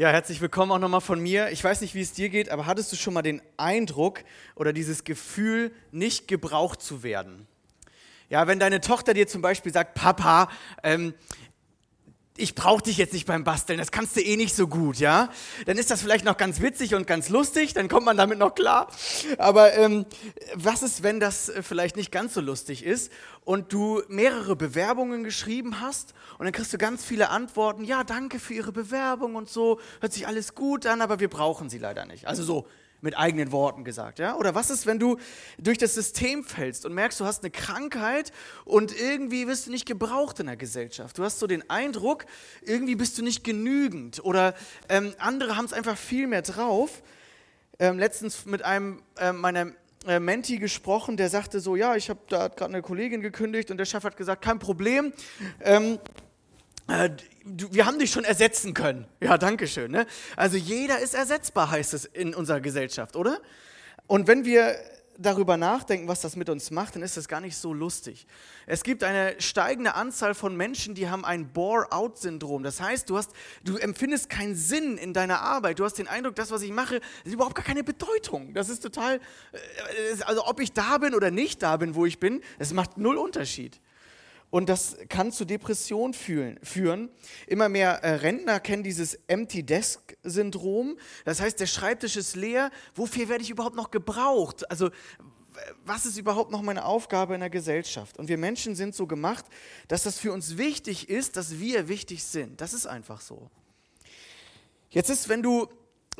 Ja, herzlich willkommen auch nochmal von mir. Ich weiß nicht, wie es dir geht, aber hattest du schon mal den Eindruck oder dieses Gefühl, nicht gebraucht zu werden? Ja, wenn deine Tochter dir zum Beispiel sagt, Papa, ähm, ich brauche dich jetzt nicht beim Basteln, das kannst du eh nicht so gut, ja? Dann ist das vielleicht noch ganz witzig und ganz lustig, dann kommt man damit noch klar. Aber ähm, was ist, wenn das äh, vielleicht nicht ganz so lustig ist und du mehrere Bewerbungen geschrieben hast und dann kriegst du ganz viele Antworten, ja, danke für Ihre Bewerbung und so, hört sich alles gut an, aber wir brauchen sie leider nicht. Also so, mit eigenen Worten gesagt. Ja? Oder was ist, wenn du durch das System fällst und merkst, du hast eine Krankheit und irgendwie wirst du nicht gebraucht in der Gesellschaft. Du hast so den Eindruck, irgendwie bist du nicht genügend oder ähm, andere haben es einfach viel mehr drauf. Ähm, letztens mit einem äh, meiner äh, Menti gesprochen, der sagte so, ja, ich habe da gerade eine Kollegin gekündigt und der Chef hat gesagt, kein Problem. Ähm, äh, wir haben dich schon ersetzen können. Ja, danke schön. Ne? Also jeder ist ersetzbar, heißt es in unserer Gesellschaft, oder? Und wenn wir darüber nachdenken, was das mit uns macht, dann ist das gar nicht so lustig. Es gibt eine steigende Anzahl von Menschen, die haben ein Bore-out-Syndrom. Das heißt, du, hast, du empfindest keinen Sinn in deiner Arbeit. Du hast den Eindruck, das, was ich mache, hat überhaupt gar keine Bedeutung. Das ist total, äh, also ob ich da bin oder nicht da bin, wo ich bin, das macht null Unterschied. Und das kann zu Depressionen führen. Immer mehr äh, Rentner kennen dieses Empty Desk Syndrom. Das heißt, der Schreibtisch ist leer. Wofür werde ich überhaupt noch gebraucht? Also, was ist überhaupt noch meine Aufgabe in der Gesellschaft? Und wir Menschen sind so gemacht, dass das für uns wichtig ist, dass wir wichtig sind. Das ist einfach so. Jetzt ist, wenn du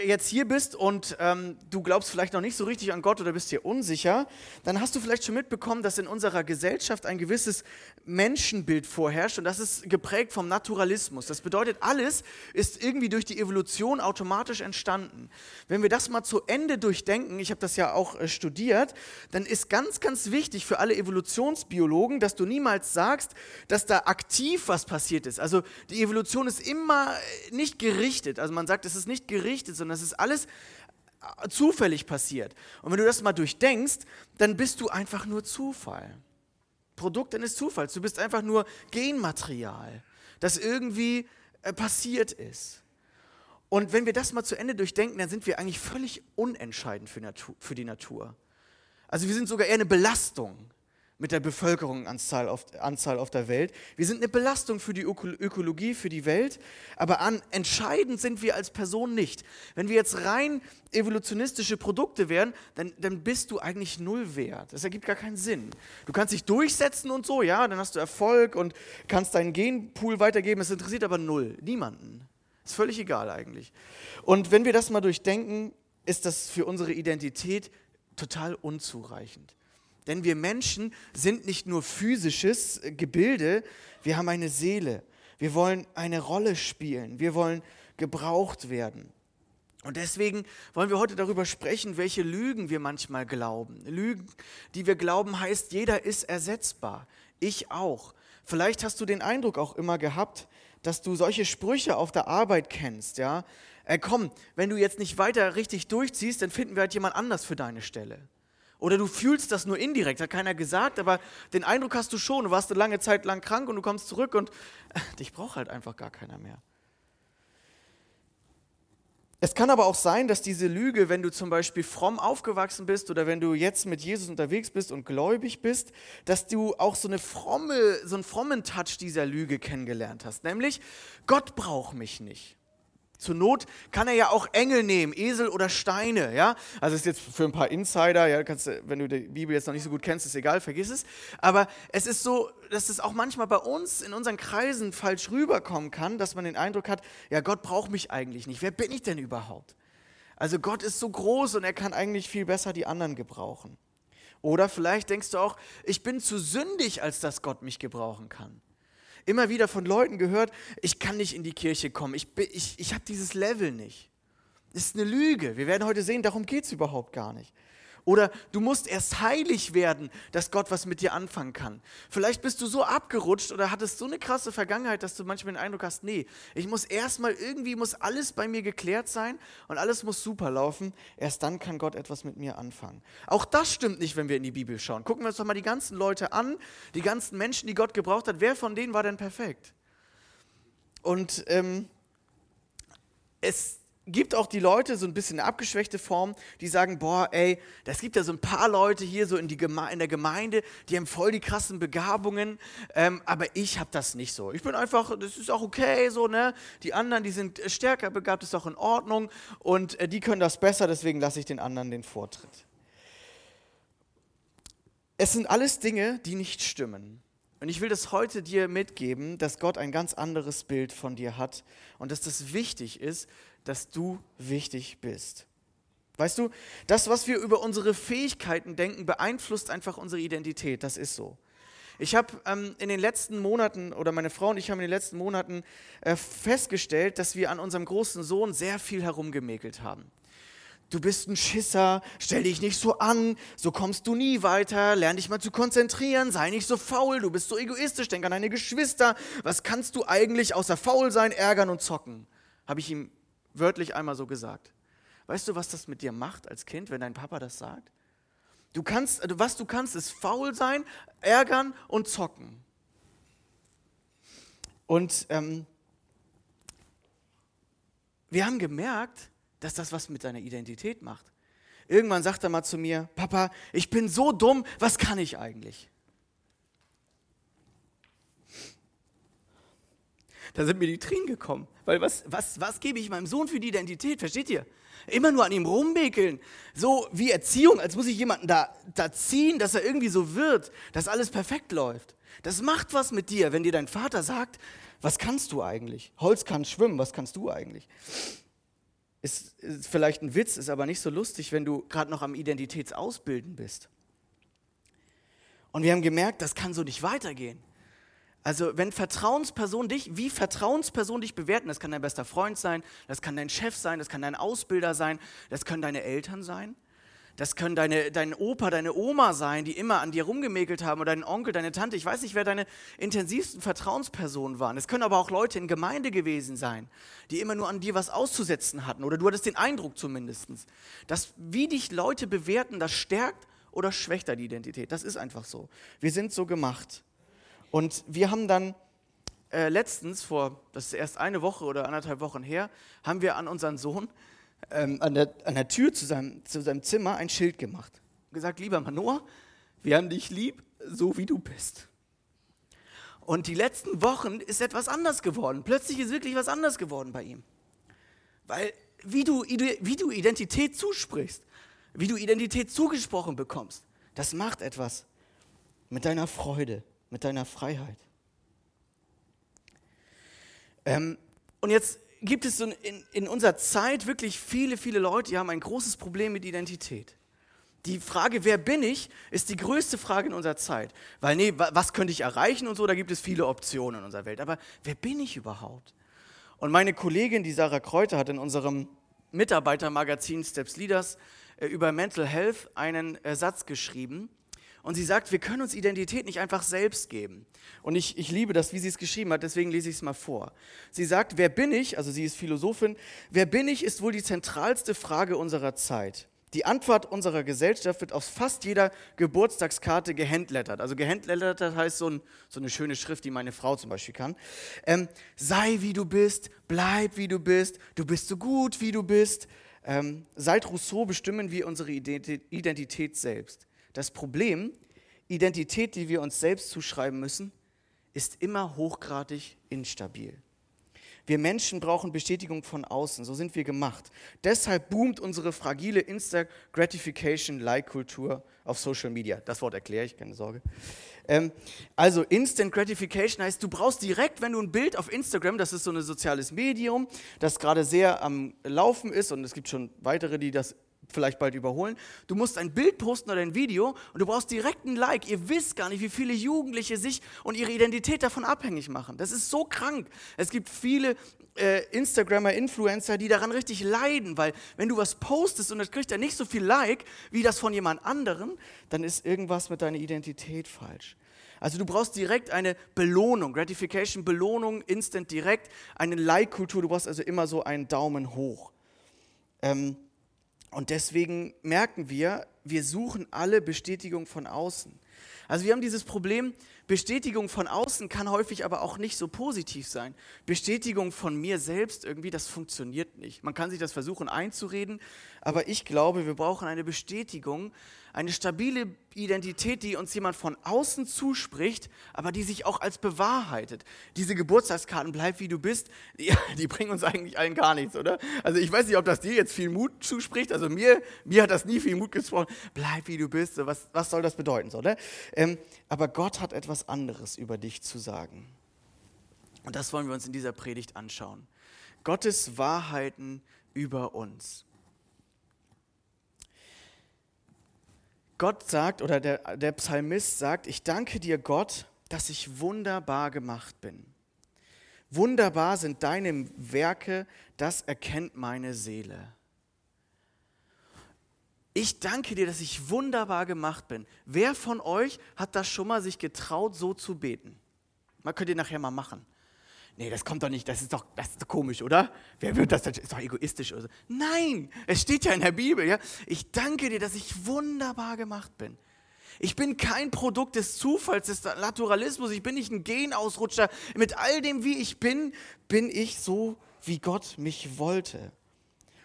jetzt hier bist und ähm, du glaubst vielleicht noch nicht so richtig an Gott oder bist dir unsicher, dann hast du vielleicht schon mitbekommen, dass in unserer Gesellschaft ein gewisses Menschenbild vorherrscht und das ist geprägt vom Naturalismus. Das bedeutet, alles ist irgendwie durch die Evolution automatisch entstanden. Wenn wir das mal zu Ende durchdenken, ich habe das ja auch äh, studiert, dann ist ganz, ganz wichtig für alle Evolutionsbiologen, dass du niemals sagst, dass da aktiv was passiert ist. Also die Evolution ist immer äh, nicht gerichtet. Also man sagt, es ist nicht gerichtet, sondern das ist alles äh, zufällig passiert. Und wenn du das mal durchdenkst, dann bist du einfach nur Zufall. Produkt eines Zufalls. Du bist einfach nur Genmaterial, das irgendwie äh, passiert ist. Und wenn wir das mal zu Ende durchdenken, dann sind wir eigentlich völlig unentscheidend für, für die Natur. Also wir sind sogar eher eine Belastung mit der Bevölkerungsanzahl auf, Anzahl auf der Welt. Wir sind eine Belastung für die Ökologie, für die Welt, aber an, entscheidend sind wir als Person nicht. Wenn wir jetzt rein evolutionistische Produkte wären, dann, dann bist du eigentlich null wert. Das ergibt gar keinen Sinn. Du kannst dich durchsetzen und so, ja, dann hast du Erfolg und kannst deinen Genpool weitergeben. Es interessiert aber null, niemanden. Ist völlig egal eigentlich. Und wenn wir das mal durchdenken, ist das für unsere Identität total unzureichend. Denn wir Menschen sind nicht nur physisches Gebilde, wir haben eine Seele. Wir wollen eine Rolle spielen. Wir wollen gebraucht werden. Und deswegen wollen wir heute darüber sprechen, welche Lügen wir manchmal glauben. Lügen, die wir glauben, heißt, jeder ist ersetzbar. Ich auch. Vielleicht hast du den Eindruck auch immer gehabt, dass du solche Sprüche auf der Arbeit kennst, ja? Äh, komm, wenn du jetzt nicht weiter richtig durchziehst, dann finden wir halt jemand anders für deine Stelle. Oder du fühlst das nur indirekt, hat keiner gesagt, aber den Eindruck hast du schon. Du warst eine lange Zeit lang krank und du kommst zurück und äh, dich braucht halt einfach gar keiner mehr. Es kann aber auch sein, dass diese Lüge, wenn du zum Beispiel fromm aufgewachsen bist oder wenn du jetzt mit Jesus unterwegs bist und gläubig bist, dass du auch so, eine fromme, so einen frommen Touch dieser Lüge kennengelernt hast. Nämlich, Gott braucht mich nicht. Zur Not kann er ja auch Engel nehmen, Esel oder Steine, ja. Also ist jetzt für ein paar Insider, ja, kannst wenn du die Bibel jetzt noch nicht so gut kennst, ist egal, vergiss es. Aber es ist so, dass es auch manchmal bei uns in unseren Kreisen falsch rüberkommen kann, dass man den Eindruck hat, ja, Gott braucht mich eigentlich nicht. Wer bin ich denn überhaupt? Also Gott ist so groß und er kann eigentlich viel besser die anderen gebrauchen. Oder vielleicht denkst du auch, ich bin zu sündig, als dass Gott mich gebrauchen kann immer wieder von Leuten gehört, ich kann nicht in die Kirche kommen, ich, ich, ich habe dieses Level nicht. Das ist eine Lüge. Wir werden heute sehen, darum geht es überhaupt gar nicht. Oder du musst erst heilig werden, dass Gott was mit dir anfangen kann. Vielleicht bist du so abgerutscht oder hattest so eine krasse Vergangenheit, dass du manchmal den Eindruck hast, nee, ich muss erstmal irgendwie, muss alles bei mir geklärt sein und alles muss super laufen. Erst dann kann Gott etwas mit mir anfangen. Auch das stimmt nicht, wenn wir in die Bibel schauen. Gucken wir uns doch mal die ganzen Leute an, die ganzen Menschen, die Gott gebraucht hat. Wer von denen war denn perfekt? Und ähm, es gibt auch die Leute, so ein bisschen eine abgeschwächte Form, die sagen, boah, ey, es gibt ja so ein paar Leute hier so in, die Geme in der Gemeinde, die haben voll die krassen Begabungen, ähm, aber ich habe das nicht so. Ich bin einfach, das ist auch okay so, ne? Die anderen, die sind stärker begabt, ist auch in Ordnung und äh, die können das besser, deswegen lasse ich den anderen den Vortritt. Es sind alles Dinge, die nicht stimmen. Und ich will das heute dir mitgeben, dass Gott ein ganz anderes Bild von dir hat und dass das wichtig ist, dass du wichtig bist. Weißt du, das, was wir über unsere Fähigkeiten denken, beeinflusst einfach unsere Identität. Das ist so. Ich habe ähm, in den letzten Monaten, oder meine Frau und ich haben in den letzten Monaten äh, festgestellt, dass wir an unserem großen Sohn sehr viel herumgemäkelt haben. Du bist ein Schisser, stell dich nicht so an, so kommst du nie weiter, lern dich mal zu konzentrieren, sei nicht so faul, du bist so egoistisch, denk an deine Geschwister. Was kannst du eigentlich außer faul sein, ärgern und zocken? Habe ich ihm wörtlich einmal so gesagt. Weißt du, was das mit dir macht als Kind, wenn dein Papa das sagt? Du kannst, also was du kannst, ist faul sein, ärgern und zocken. Und ähm, wir haben gemerkt, dass das was mit deiner Identität macht. Irgendwann sagt er mal zu mir, Papa, ich bin so dumm, was kann ich eigentlich? Da sind mir die Tränen gekommen. Weil was, was, was gebe ich meinem Sohn für die Identität? Versteht ihr? Immer nur an ihm rummäkeln. So wie Erziehung, als muss ich jemanden da, da ziehen, dass er irgendwie so wird, dass alles perfekt läuft. Das macht was mit dir, wenn dir dein Vater sagt, was kannst du eigentlich? Holz kann schwimmen, was kannst du eigentlich? Ist, ist vielleicht ein Witz, ist aber nicht so lustig, wenn du gerade noch am Identitätsausbilden bist. Und wir haben gemerkt, das kann so nicht weitergehen. Also wenn Vertrauenspersonen dich, wie Vertrauenspersonen dich bewerten, das kann dein bester Freund sein, das kann dein Chef sein, das kann dein Ausbilder sein, das können deine Eltern sein, das können deine, dein Opa, deine Oma sein, die immer an dir rumgemäkelt haben oder dein Onkel, deine Tante. Ich weiß nicht, wer deine intensivsten Vertrauenspersonen waren. Es können aber auch Leute in Gemeinde gewesen sein, die immer nur an dir was auszusetzen hatten oder du hattest den Eindruck zumindest. Dass wie dich Leute bewerten, das stärkt oder schwächt deine Identität. Das ist einfach so. Wir sind so gemacht. Und wir haben dann äh, letztens, vor, das ist erst eine Woche oder anderthalb Wochen her, haben wir an unseren Sohn ähm, an, der, an der Tür zu seinem, zu seinem Zimmer ein Schild gemacht. Und gesagt, lieber Manoa, wir haben dich lieb, so wie du bist. Und die letzten Wochen ist etwas anders geworden. Plötzlich ist wirklich was anders geworden bei ihm. Weil wie du, wie du Identität zusprichst, wie du Identität zugesprochen bekommst, das macht etwas mit deiner Freude mit deiner Freiheit. Ähm, und jetzt gibt es in, in unserer Zeit wirklich viele, viele Leute, die haben ein großes Problem mit Identität. Die Frage, wer bin ich, ist die größte Frage in unserer Zeit. Weil, nee, was könnte ich erreichen und so, da gibt es viele Optionen in unserer Welt. Aber wer bin ich überhaupt? Und meine Kollegin, die Sarah Kräuter, hat in unserem Mitarbeitermagazin Steps Leaders äh, über Mental Health einen Satz geschrieben. Und sie sagt, wir können uns Identität nicht einfach selbst geben. Und ich, ich liebe das, wie sie es geschrieben hat, deswegen lese ich es mal vor. Sie sagt, wer bin ich, also sie ist Philosophin, wer bin ich ist wohl die zentralste Frage unserer Zeit. Die Antwort unserer Gesellschaft wird auf fast jeder Geburtstagskarte gehandlettert. Also gehandlettert heißt so, ein, so, eine schöne Schrift, die meine Frau zum Beispiel kann. Ähm, sei wie du bist, bleib wie du bist, du bist so gut wie du bist. Ähm, seit Rousseau bestimmen wir unsere Identität selbst. Das Problem, Identität, die wir uns selbst zuschreiben müssen, ist immer hochgradig instabil. Wir Menschen brauchen Bestätigung von außen, so sind wir gemacht. Deshalb boomt unsere fragile Instant-Gratification-Like-Kultur auf Social Media. Das Wort erkläre ich, keine Sorge. Ähm, also Instant Gratification heißt, du brauchst direkt, wenn du ein Bild auf Instagram, das ist so ein soziales Medium, das gerade sehr am Laufen ist und es gibt schon weitere, die das vielleicht bald überholen. Du musst ein Bild posten oder ein Video und du brauchst direkt ein Like. Ihr wisst gar nicht, wie viele Jugendliche sich und ihre Identität davon abhängig machen. Das ist so krank. Es gibt viele äh, Instagrammer, Influencer, die daran richtig leiden, weil wenn du was postest und das kriegt ja nicht so viel Like wie das von jemand anderem, dann ist irgendwas mit deiner Identität falsch. Also du brauchst direkt eine Belohnung, Gratification, Belohnung, instant direkt, eine Like-Kultur. Du brauchst also immer so einen Daumen hoch. Ähm, und deswegen merken wir, wir suchen alle Bestätigung von außen. Also wir haben dieses Problem Bestätigung von außen kann häufig aber auch nicht so positiv sein. Bestätigung von mir selbst irgendwie, das funktioniert nicht. Man kann sich das versuchen einzureden, aber ich glaube, wir brauchen eine Bestätigung, eine stabile Identität, die uns jemand von außen zuspricht, aber die sich auch als bewahrheitet. Diese Geburtstagskarten, bleib wie du bist, die, die, bringen uns eigentlich allen gar nichts, oder? Also ich weiß nicht, ob das dir jetzt viel Mut zuspricht. Also mir, mir hat das nie viel Mut gesprochen. Bleib wie du bist. Was, was soll das bedeuten? So, ne? ähm, aber Gott hat etwas anderes über dich zu sagen. Und das wollen wir uns in dieser Predigt anschauen. Gottes Wahrheiten über uns. Gott sagt, oder der, der Psalmist sagt, ich danke dir Gott, dass ich wunderbar gemacht bin. Wunderbar sind deine Werke, das erkennt meine Seele. Ich danke dir, dass ich wunderbar gemacht bin. Wer von euch hat das schon mal sich getraut, so zu beten? Man könnt ihr nachher mal machen nee, das kommt doch nicht, das ist doch, das ist doch komisch, oder? Wer wird das? Das ist doch egoistisch oder so. Nein, es steht ja in der Bibel, ja. Ich danke dir, dass ich wunderbar gemacht bin. Ich bin kein Produkt des Zufalls, des Naturalismus. Ich bin nicht ein Genausrutscher. Mit all dem, wie ich bin, bin ich so, wie Gott mich wollte.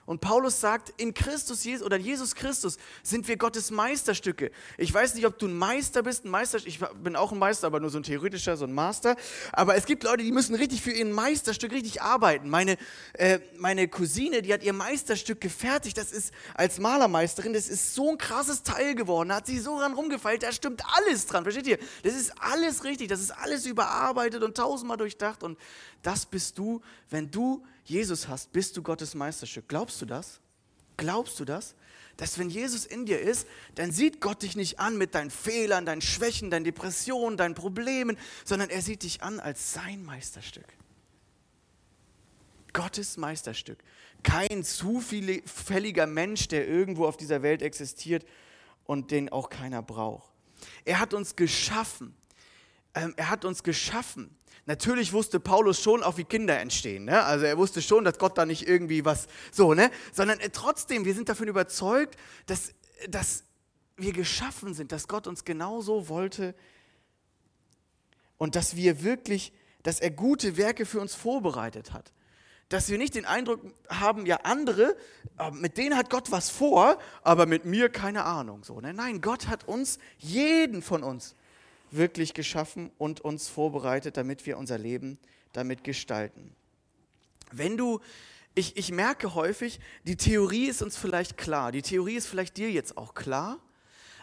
Und Paulus sagt, in Christus Jesus oder Jesus Christus sind wir Gottes Meisterstücke. Ich weiß nicht, ob du ein Meister bist, ein Meister, ich bin auch ein Meister, aber nur so ein theoretischer, so ein Master. Aber es gibt Leute, die müssen richtig für ihr Meisterstück richtig arbeiten. Meine, äh, meine Cousine, die hat ihr Meisterstück gefertigt. Das ist als Malermeisterin, das ist so ein krasses Teil geworden. Da hat sie so ran rumgefeilt, da stimmt alles dran. Versteht ihr? Das ist alles richtig, das ist alles überarbeitet und tausendmal durchdacht. Und das bist du, wenn du Jesus hast, bist du Gottes Meisterstück. Glaubst du das? Glaubst du das? Dass wenn Jesus in dir ist, dann sieht Gott dich nicht an mit deinen Fehlern, deinen Schwächen, deinen Depressionen, deinen Problemen, sondern er sieht dich an als sein Meisterstück. Gottes Meisterstück. Kein zufälliger Mensch, der irgendwo auf dieser Welt existiert und den auch keiner braucht. Er hat uns geschaffen. Ähm, er hat uns geschaffen Natürlich wusste Paulus schon auch, wie Kinder entstehen. Ne? Also er wusste schon, dass Gott da nicht irgendwie was so, ne? Sondern äh, trotzdem, wir sind davon überzeugt, dass, dass wir geschaffen sind, dass Gott uns genauso wollte und dass wir wirklich, dass er gute Werke für uns vorbereitet hat. Dass wir nicht den Eindruck haben, ja, andere, äh, mit denen hat Gott was vor, aber mit mir keine Ahnung. So, ne? Nein, Gott hat uns, jeden von uns, wirklich geschaffen und uns vorbereitet, damit wir unser Leben damit gestalten. Wenn du, ich, ich merke häufig, die Theorie ist uns vielleicht klar, die Theorie ist vielleicht dir jetzt auch klar,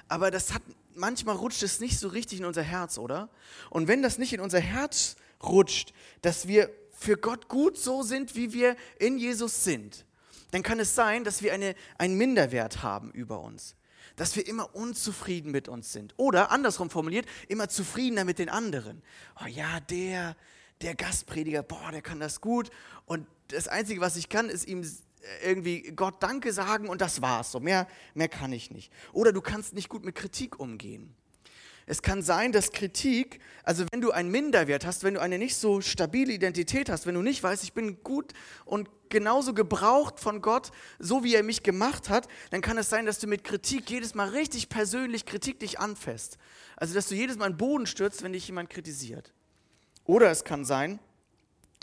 aber das hat, manchmal rutscht es nicht so richtig in unser Herz, oder? Und wenn das nicht in unser Herz rutscht, dass wir für Gott gut so sind, wie wir in Jesus sind, dann kann es sein, dass wir eine, einen Minderwert haben über uns dass wir immer unzufrieden mit uns sind. Oder andersrum formuliert, immer zufriedener mit den anderen. Oh ja, der, der Gastprediger, boah, der kann das gut. Und das Einzige, was ich kann, ist ihm irgendwie Gott Danke sagen und das war's. So mehr, mehr kann ich nicht. Oder du kannst nicht gut mit Kritik umgehen. Es kann sein, dass Kritik, also wenn du einen Minderwert hast, wenn du eine nicht so stabile Identität hast, wenn du nicht weißt, ich bin gut und genauso gebraucht von Gott, so wie er mich gemacht hat, dann kann es sein, dass du mit Kritik jedes Mal richtig persönlich Kritik dich anfasst. Also dass du jedes Mal in den Boden stürzt, wenn dich jemand kritisiert. Oder es kann sein,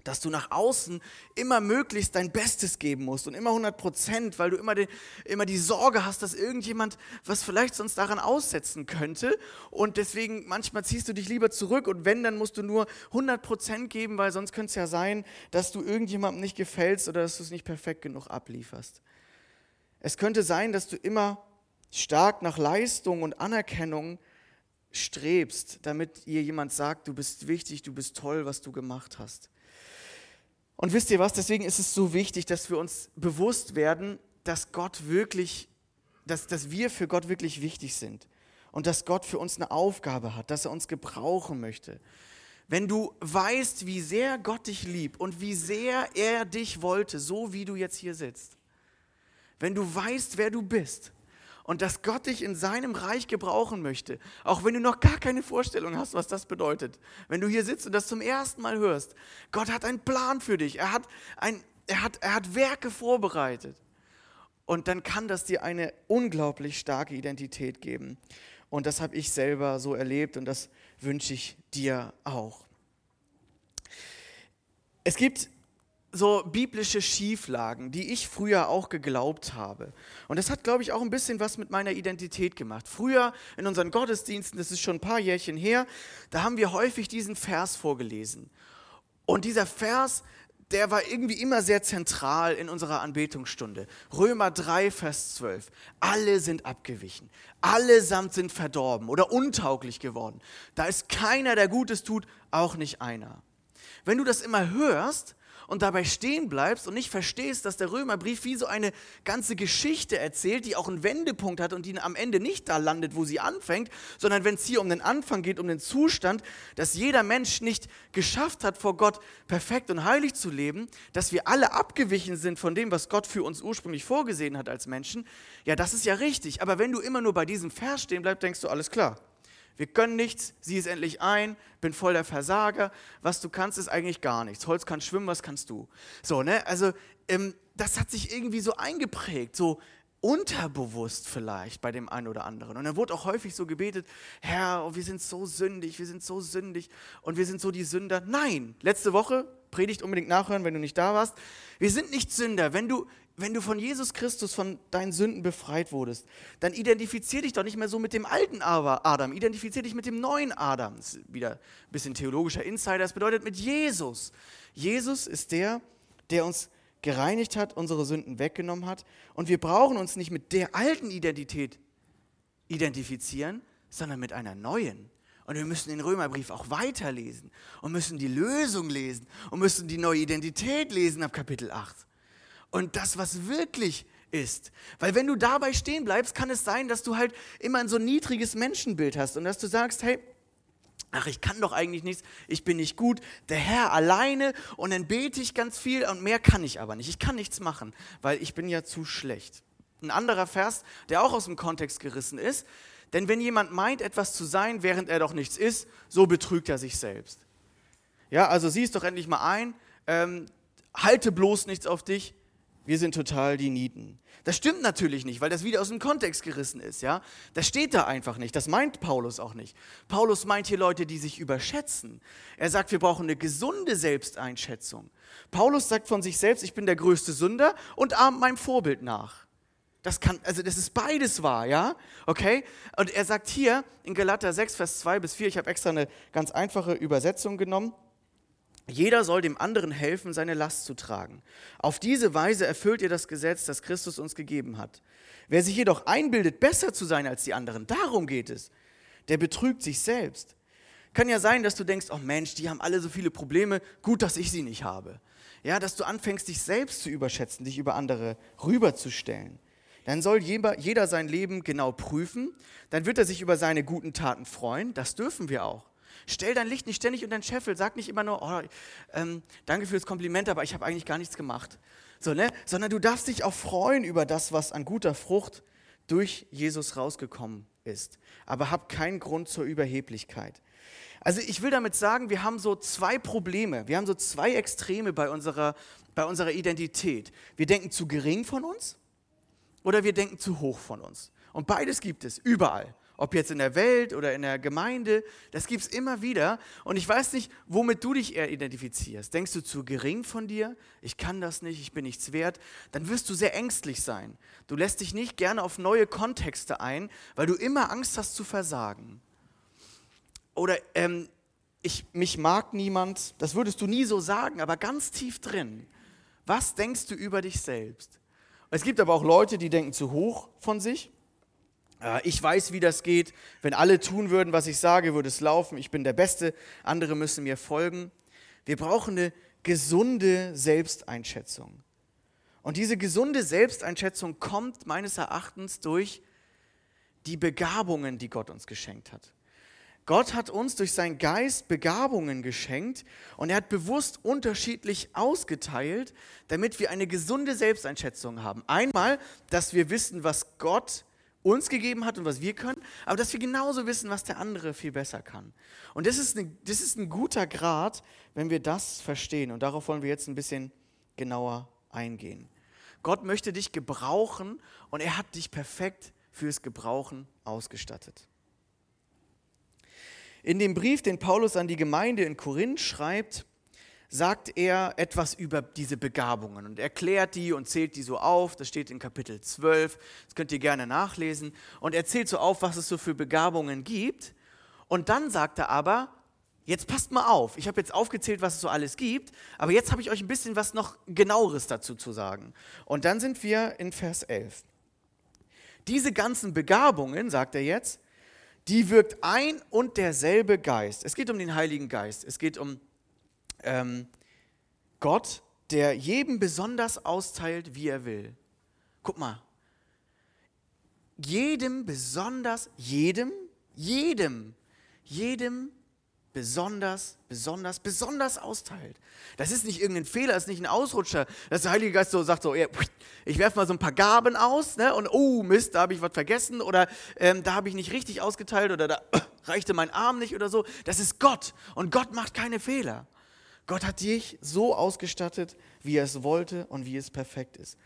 dass du nach außen immer möglichst dein Bestes geben musst und immer 100 Prozent, weil du immer die, immer die Sorge hast, dass irgendjemand was vielleicht sonst daran aussetzen könnte und deswegen manchmal ziehst du dich lieber zurück und wenn, dann musst du nur 100 Prozent geben, weil sonst könnte es ja sein, dass du irgendjemandem nicht gefällst oder dass du es nicht perfekt genug ablieferst. Es könnte sein, dass du immer stark nach Leistung und Anerkennung strebst, damit ihr jemand sagt, du bist wichtig, du bist toll, was du gemacht hast. Und wisst ihr was, deswegen ist es so wichtig, dass wir uns bewusst werden, dass Gott wirklich, dass, dass wir für Gott wirklich wichtig sind und dass Gott für uns eine Aufgabe hat, dass er uns gebrauchen möchte. Wenn du weißt, wie sehr Gott dich liebt und wie sehr er dich wollte, so wie du jetzt hier sitzt, wenn du weißt, wer du bist, und dass Gott dich in seinem Reich gebrauchen möchte, auch wenn du noch gar keine Vorstellung hast, was das bedeutet. Wenn du hier sitzt und das zum ersten Mal hörst, Gott hat einen Plan für dich, er hat, ein, er hat, er hat Werke vorbereitet. Und dann kann das dir eine unglaublich starke Identität geben. Und das habe ich selber so erlebt und das wünsche ich dir auch. Es gibt so biblische Schieflagen, die ich früher auch geglaubt habe. Und das hat, glaube ich, auch ein bisschen was mit meiner Identität gemacht. Früher in unseren Gottesdiensten, das ist schon ein paar Jährchen her, da haben wir häufig diesen Vers vorgelesen. Und dieser Vers, der war irgendwie immer sehr zentral in unserer Anbetungsstunde. Römer 3, Vers 12. Alle sind abgewichen. Allesamt sind verdorben oder untauglich geworden. Da ist keiner, der Gutes tut, auch nicht einer. Wenn du das immer hörst, und dabei stehen bleibst und nicht verstehst, dass der Römerbrief wie so eine ganze Geschichte erzählt, die auch einen Wendepunkt hat und die am Ende nicht da landet, wo sie anfängt, sondern wenn es hier um den Anfang geht, um den Zustand, dass jeder Mensch nicht geschafft hat, vor Gott perfekt und heilig zu leben, dass wir alle abgewichen sind von dem, was Gott für uns ursprünglich vorgesehen hat als Menschen, ja, das ist ja richtig. Aber wenn du immer nur bei diesem Vers stehen bleibst, denkst du, alles klar. Wir können nichts, sieh es endlich ein, bin voll der Versager. Was du kannst, ist eigentlich gar nichts. Holz kann schwimmen, was kannst du? So, ne? Also, ähm, das hat sich irgendwie so eingeprägt, so unterbewusst vielleicht bei dem einen oder anderen. Und dann wurde auch häufig so gebetet, Herr, oh, wir sind so sündig, wir sind so sündig und wir sind so die Sünder. Nein, letzte Woche, Predigt unbedingt nachhören, wenn du nicht da warst. Wir sind nicht Sünder. Wenn du wenn du von Jesus Christus, von deinen Sünden befreit wurdest, dann identifizier dich doch nicht mehr so mit dem alten Adam, identifizier dich mit dem neuen Adam. Das ist wieder ein bisschen theologischer Insider, das bedeutet mit Jesus. Jesus ist der, der uns gereinigt hat, unsere Sünden weggenommen hat und wir brauchen uns nicht mit der alten Identität identifizieren, sondern mit einer neuen. Und wir müssen den Römerbrief auch weiterlesen und müssen die Lösung lesen und müssen die neue Identität lesen ab Kapitel 8 und das, was wirklich ist. Weil wenn du dabei stehen bleibst, kann es sein, dass du halt immer ein so niedriges Menschenbild hast und dass du sagst, hey, ach, ich kann doch eigentlich nichts, ich bin nicht gut, der Herr alleine und dann bete ich ganz viel und mehr kann ich aber nicht. Ich kann nichts machen, weil ich bin ja zu schlecht. Ein anderer Vers, der auch aus dem Kontext gerissen ist, denn wenn jemand meint, etwas zu sein, während er doch nichts ist, so betrügt er sich selbst. Ja, also sieh es doch endlich mal ein, ähm, halte bloß nichts auf dich, wir sind total die Nieten. Das stimmt natürlich nicht, weil das wieder aus dem Kontext gerissen ist, ja? Das steht da einfach nicht. Das meint Paulus auch nicht. Paulus meint hier Leute, die sich überschätzen. Er sagt, wir brauchen eine gesunde Selbsteinschätzung. Paulus sagt von sich selbst, ich bin der größte Sünder und ahmt meinem Vorbild nach. Das kann, also das ist beides wahr, ja? Okay? Und er sagt hier in Galater 6, Vers 2 bis 4, ich habe extra eine ganz einfache Übersetzung genommen. Jeder soll dem anderen helfen, seine Last zu tragen. Auf diese Weise erfüllt ihr das Gesetz, das Christus uns gegeben hat. Wer sich jedoch einbildet, besser zu sein als die anderen, darum geht es, der betrügt sich selbst. Kann ja sein, dass du denkst, oh Mensch, die haben alle so viele Probleme, gut, dass ich sie nicht habe. Ja, dass du anfängst, dich selbst zu überschätzen, dich über andere rüberzustellen. Dann soll jeder sein Leben genau prüfen, dann wird er sich über seine guten Taten freuen, das dürfen wir auch. Stell dein Licht nicht ständig unter den Scheffel. Sag nicht immer nur, oh, ähm, danke für das Kompliment, aber ich habe eigentlich gar nichts gemacht. So, ne? Sondern du darfst dich auch freuen über das, was an guter Frucht durch Jesus rausgekommen ist. Aber hab keinen Grund zur Überheblichkeit. Also ich will damit sagen, wir haben so zwei Probleme, wir haben so zwei Extreme bei unserer, bei unserer Identität. Wir denken zu gering von uns oder wir denken zu hoch von uns. Und beides gibt es überall ob jetzt in der Welt oder in der Gemeinde, das gibt es immer wieder. Und ich weiß nicht, womit du dich eher identifizierst. Denkst du zu gering von dir? Ich kann das nicht, ich bin nichts wert. Dann wirst du sehr ängstlich sein. Du lässt dich nicht gerne auf neue Kontexte ein, weil du immer Angst hast zu versagen. Oder ähm, ich, mich mag niemand, das würdest du nie so sagen, aber ganz tief drin. Was denkst du über dich selbst? Es gibt aber auch Leute, die denken zu hoch von sich ich weiß, wie das geht. Wenn alle tun würden, was ich sage, würde es laufen. Ich bin der Beste. Andere müssen mir folgen. Wir brauchen eine gesunde Selbsteinschätzung. Und diese gesunde Selbsteinschätzung kommt meines Erachtens durch die Begabungen, die Gott uns geschenkt hat. Gott hat uns durch seinen Geist Begabungen geschenkt und er hat bewusst unterschiedlich ausgeteilt, damit wir eine gesunde Selbsteinschätzung haben. Einmal, dass wir wissen, was Gott uns gegeben hat und was wir können, aber dass wir genauso wissen, was der andere viel besser kann. Und das ist, eine, das ist ein guter Grad, wenn wir das verstehen. Und darauf wollen wir jetzt ein bisschen genauer eingehen. Gott möchte dich gebrauchen und er hat dich perfekt fürs Gebrauchen ausgestattet. In dem Brief, den Paulus an die Gemeinde in Korinth schreibt, sagt er etwas über diese Begabungen und erklärt die und zählt die so auf. Das steht in Kapitel 12, das könnt ihr gerne nachlesen. Und er zählt so auf, was es so für Begabungen gibt. Und dann sagt er aber, jetzt passt mal auf, ich habe jetzt aufgezählt, was es so alles gibt, aber jetzt habe ich euch ein bisschen was noch genaueres dazu zu sagen. Und dann sind wir in Vers 11. Diese ganzen Begabungen, sagt er jetzt, die wirkt ein und derselbe Geist. Es geht um den Heiligen Geist. Es geht um ähm, Gott, der jedem besonders austeilt, wie er will. Guck mal. Jedem besonders, jedem, jedem, jedem besonders, besonders, besonders austeilt. Das ist nicht irgendein Fehler, das ist nicht ein Ausrutscher, dass der Heilige Geist so sagt, so, ich werfe mal so ein paar Gaben aus ne, und oh Mist, da habe ich was vergessen oder ähm, da habe ich nicht richtig ausgeteilt oder da reichte mein Arm nicht oder so. Das ist Gott und Gott macht keine Fehler. Gott hat dich so ausgestattet, wie er es wollte und wie es perfekt ist.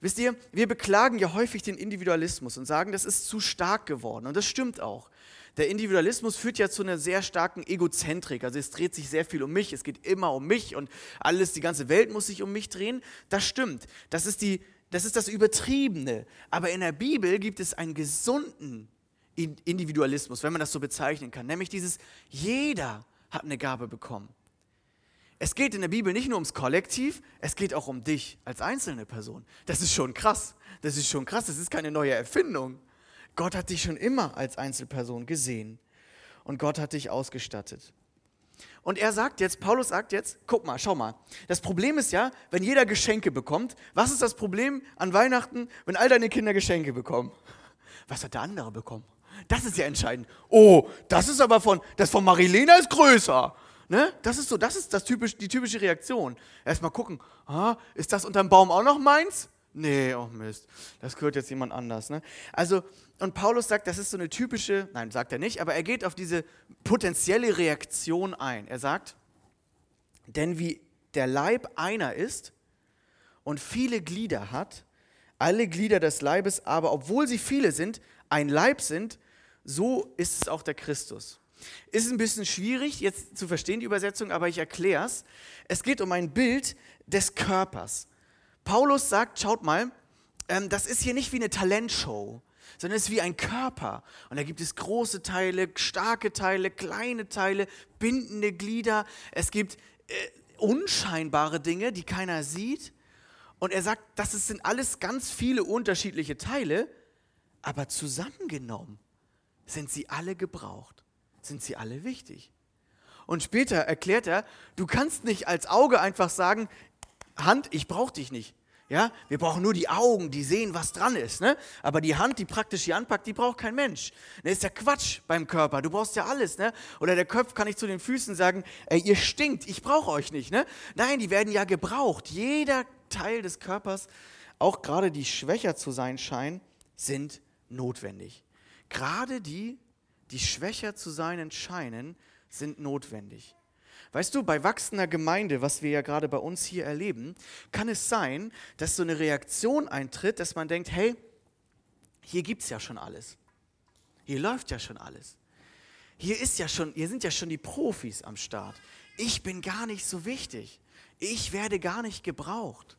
Wisst ihr, wir beklagen ja häufig den Individualismus und sagen, das ist zu stark geworden. Und das stimmt auch. Der Individualismus führt ja zu einer sehr starken Egozentrik. Also es dreht sich sehr viel um mich, es geht immer um mich und alles, die ganze Welt muss sich um mich drehen. Das stimmt. Das ist, die, das, ist das Übertriebene. Aber in der Bibel gibt es einen gesunden Individualismus, wenn man das so bezeichnen kann. Nämlich dieses, jeder hat eine Gabe bekommen. Es geht in der Bibel nicht nur ums Kollektiv, es geht auch um dich als einzelne Person. Das ist schon krass. Das ist schon krass. Das ist keine neue Erfindung. Gott hat dich schon immer als Einzelperson gesehen und Gott hat dich ausgestattet. Und er sagt jetzt, Paulus sagt jetzt, guck mal, schau mal. Das Problem ist ja, wenn jeder Geschenke bekommt, was ist das Problem an Weihnachten, wenn all deine Kinder Geschenke bekommen? Was hat der andere bekommen? Das ist ja entscheidend. Oh, das ist aber von, das von Marilena ist größer. Ne? Das ist so, das ist das typisch, die typische Reaktion. Erstmal gucken, ah, ist das unterm Baum auch noch meins? Nee, oh Mist, das gehört jetzt jemand anders. Ne? Also, und Paulus sagt, das ist so eine typische, nein, sagt er nicht, aber er geht auf diese potenzielle Reaktion ein. Er sagt, denn wie der Leib einer ist und viele Glieder hat, alle Glieder des Leibes aber, obwohl sie viele sind, ein Leib sind, so ist es auch der Christus. Ist ein bisschen schwierig jetzt zu verstehen, die Übersetzung, aber ich erkläre es. Es geht um ein Bild des Körpers. Paulus sagt, schaut mal, ähm, das ist hier nicht wie eine Talentshow, sondern es ist wie ein Körper. Und da gibt es große Teile, starke Teile, kleine Teile, bindende Glieder. Es gibt äh, unscheinbare Dinge, die keiner sieht. Und er sagt, das sind alles ganz viele unterschiedliche Teile, aber zusammengenommen sind sie alle gebraucht sind sie alle wichtig. Und später erklärt er, du kannst nicht als Auge einfach sagen, Hand, ich brauche dich nicht. Ja, wir brauchen nur die Augen, die sehen, was dran ist. Ne? Aber die Hand, die praktisch hier anpackt, die braucht kein Mensch. Das ist ja Quatsch beim Körper. Du brauchst ja alles. Ne? Oder der Kopf kann nicht zu den Füßen sagen, ey, ihr stinkt, ich brauche euch nicht. Ne? Nein, die werden ja gebraucht. Jeder Teil des Körpers, auch gerade die schwächer zu sein scheinen, sind notwendig. Gerade die, die schwächer zu sein scheinen, sind notwendig. Weißt du, bei wachsender Gemeinde, was wir ja gerade bei uns hier erleben, kann es sein, dass so eine Reaktion eintritt, dass man denkt, hey, hier gibt es ja schon alles. Hier läuft ja schon alles. Hier ist ja schon, hier sind ja schon die Profis am Start. Ich bin gar nicht so wichtig. Ich werde gar nicht gebraucht.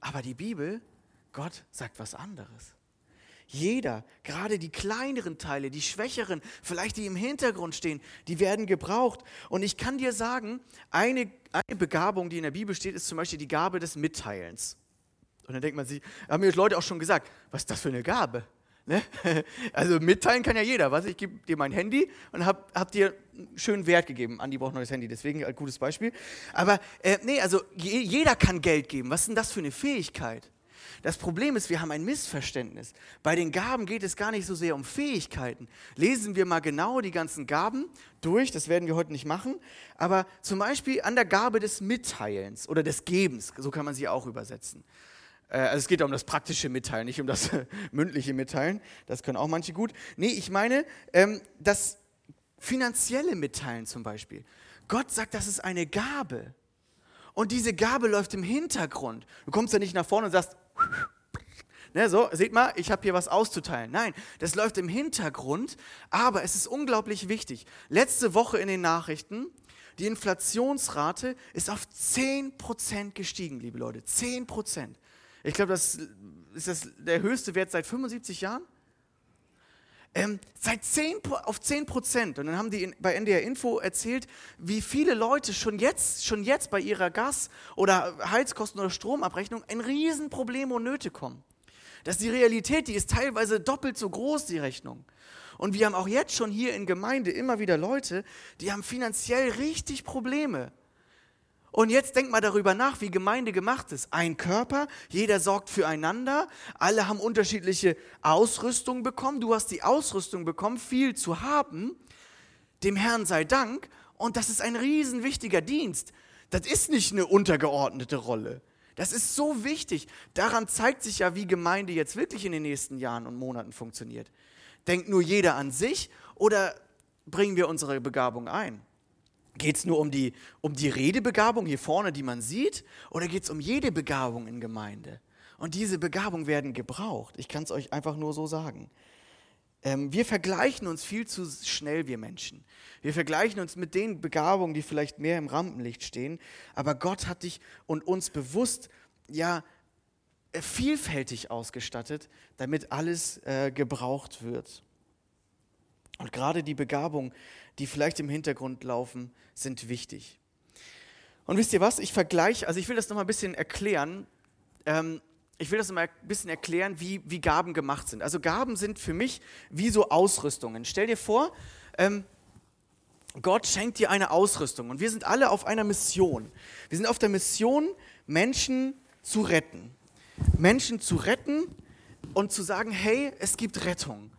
Aber die Bibel, Gott sagt was anderes. Jeder, gerade die kleineren Teile, die schwächeren, vielleicht die im Hintergrund stehen, die werden gebraucht. Und ich kann dir sagen, eine, eine Begabung, die in der Bibel steht, ist zum Beispiel die Gabe des Mitteilens. Und dann denkt man sich, haben mir Leute auch schon gesagt, was ist das für eine Gabe? Ne? Also mitteilen kann ja jeder. Was? Ich gebe dir mein Handy und habe hab dir einen schönen Wert gegeben. Andi braucht ein neues Handy, deswegen ein gutes Beispiel. Aber äh, nee, also jeder kann Geld geben. Was ist denn das für eine Fähigkeit? Das Problem ist, wir haben ein Missverständnis. Bei den Gaben geht es gar nicht so sehr um Fähigkeiten. Lesen wir mal genau die ganzen Gaben durch, das werden wir heute nicht machen, aber zum Beispiel an der Gabe des Mitteilens oder des Gebens, so kann man sie auch übersetzen. Äh, also es geht um das praktische Mitteilen, nicht um das mündliche Mitteilen. Das können auch manche gut. Nee, ich meine ähm, das finanzielle Mitteilen zum Beispiel. Gott sagt, das ist eine Gabe. Und diese Gabe läuft im Hintergrund. Du kommst ja nicht nach vorne und sagst, Ne, so, seht mal, ich habe hier was auszuteilen. Nein, das läuft im Hintergrund, aber es ist unglaublich wichtig. Letzte Woche in den Nachrichten, die Inflationsrate ist auf 10% gestiegen, liebe Leute. 10%. Ich glaube, das ist das der höchste Wert seit 75 Jahren. Ähm, seit 10, auf 10 Prozent. Und dann haben die in, bei NDR Info erzählt, wie viele Leute schon jetzt, schon jetzt bei ihrer Gas- oder Heizkosten- oder Stromabrechnung ein Riesenproblem und Nöte kommen. Das ist die Realität, die ist teilweise doppelt so groß, die Rechnung. Und wir haben auch jetzt schon hier in Gemeinde immer wieder Leute, die haben finanziell richtig Probleme. Und jetzt denk mal darüber nach, wie Gemeinde gemacht ist. Ein Körper, jeder sorgt füreinander, alle haben unterschiedliche Ausrüstung bekommen. Du hast die Ausrüstung bekommen, viel zu haben. Dem Herrn sei Dank. Und das ist ein riesen wichtiger Dienst. Das ist nicht eine untergeordnete Rolle. Das ist so wichtig. Daran zeigt sich ja, wie Gemeinde jetzt wirklich in den nächsten Jahren und Monaten funktioniert. Denkt nur jeder an sich oder bringen wir unsere Begabung ein? Geht es nur um die, um die Redebegabung hier vorne, die man sieht, oder geht es um jede Begabung in Gemeinde? Und diese Begabungen werden gebraucht. Ich kann es euch einfach nur so sagen. Ähm, wir vergleichen uns viel zu schnell, wir Menschen. Wir vergleichen uns mit den Begabungen, die vielleicht mehr im Rampenlicht stehen. Aber Gott hat dich und uns bewusst, ja, äh, vielfältig ausgestattet, damit alles äh, gebraucht wird. Und gerade die Begabung, die vielleicht im Hintergrund laufen, sind wichtig. Und wisst ihr was? Ich vergleiche, also ich will das nochmal ein bisschen erklären. Ähm, ich will das nochmal ein bisschen erklären, wie, wie Gaben gemacht sind. Also Gaben sind für mich wie so Ausrüstungen. Stell dir vor, ähm, Gott schenkt dir eine Ausrüstung und wir sind alle auf einer Mission. Wir sind auf der Mission, Menschen zu retten. Menschen zu retten und zu sagen, hey, es gibt Rettung.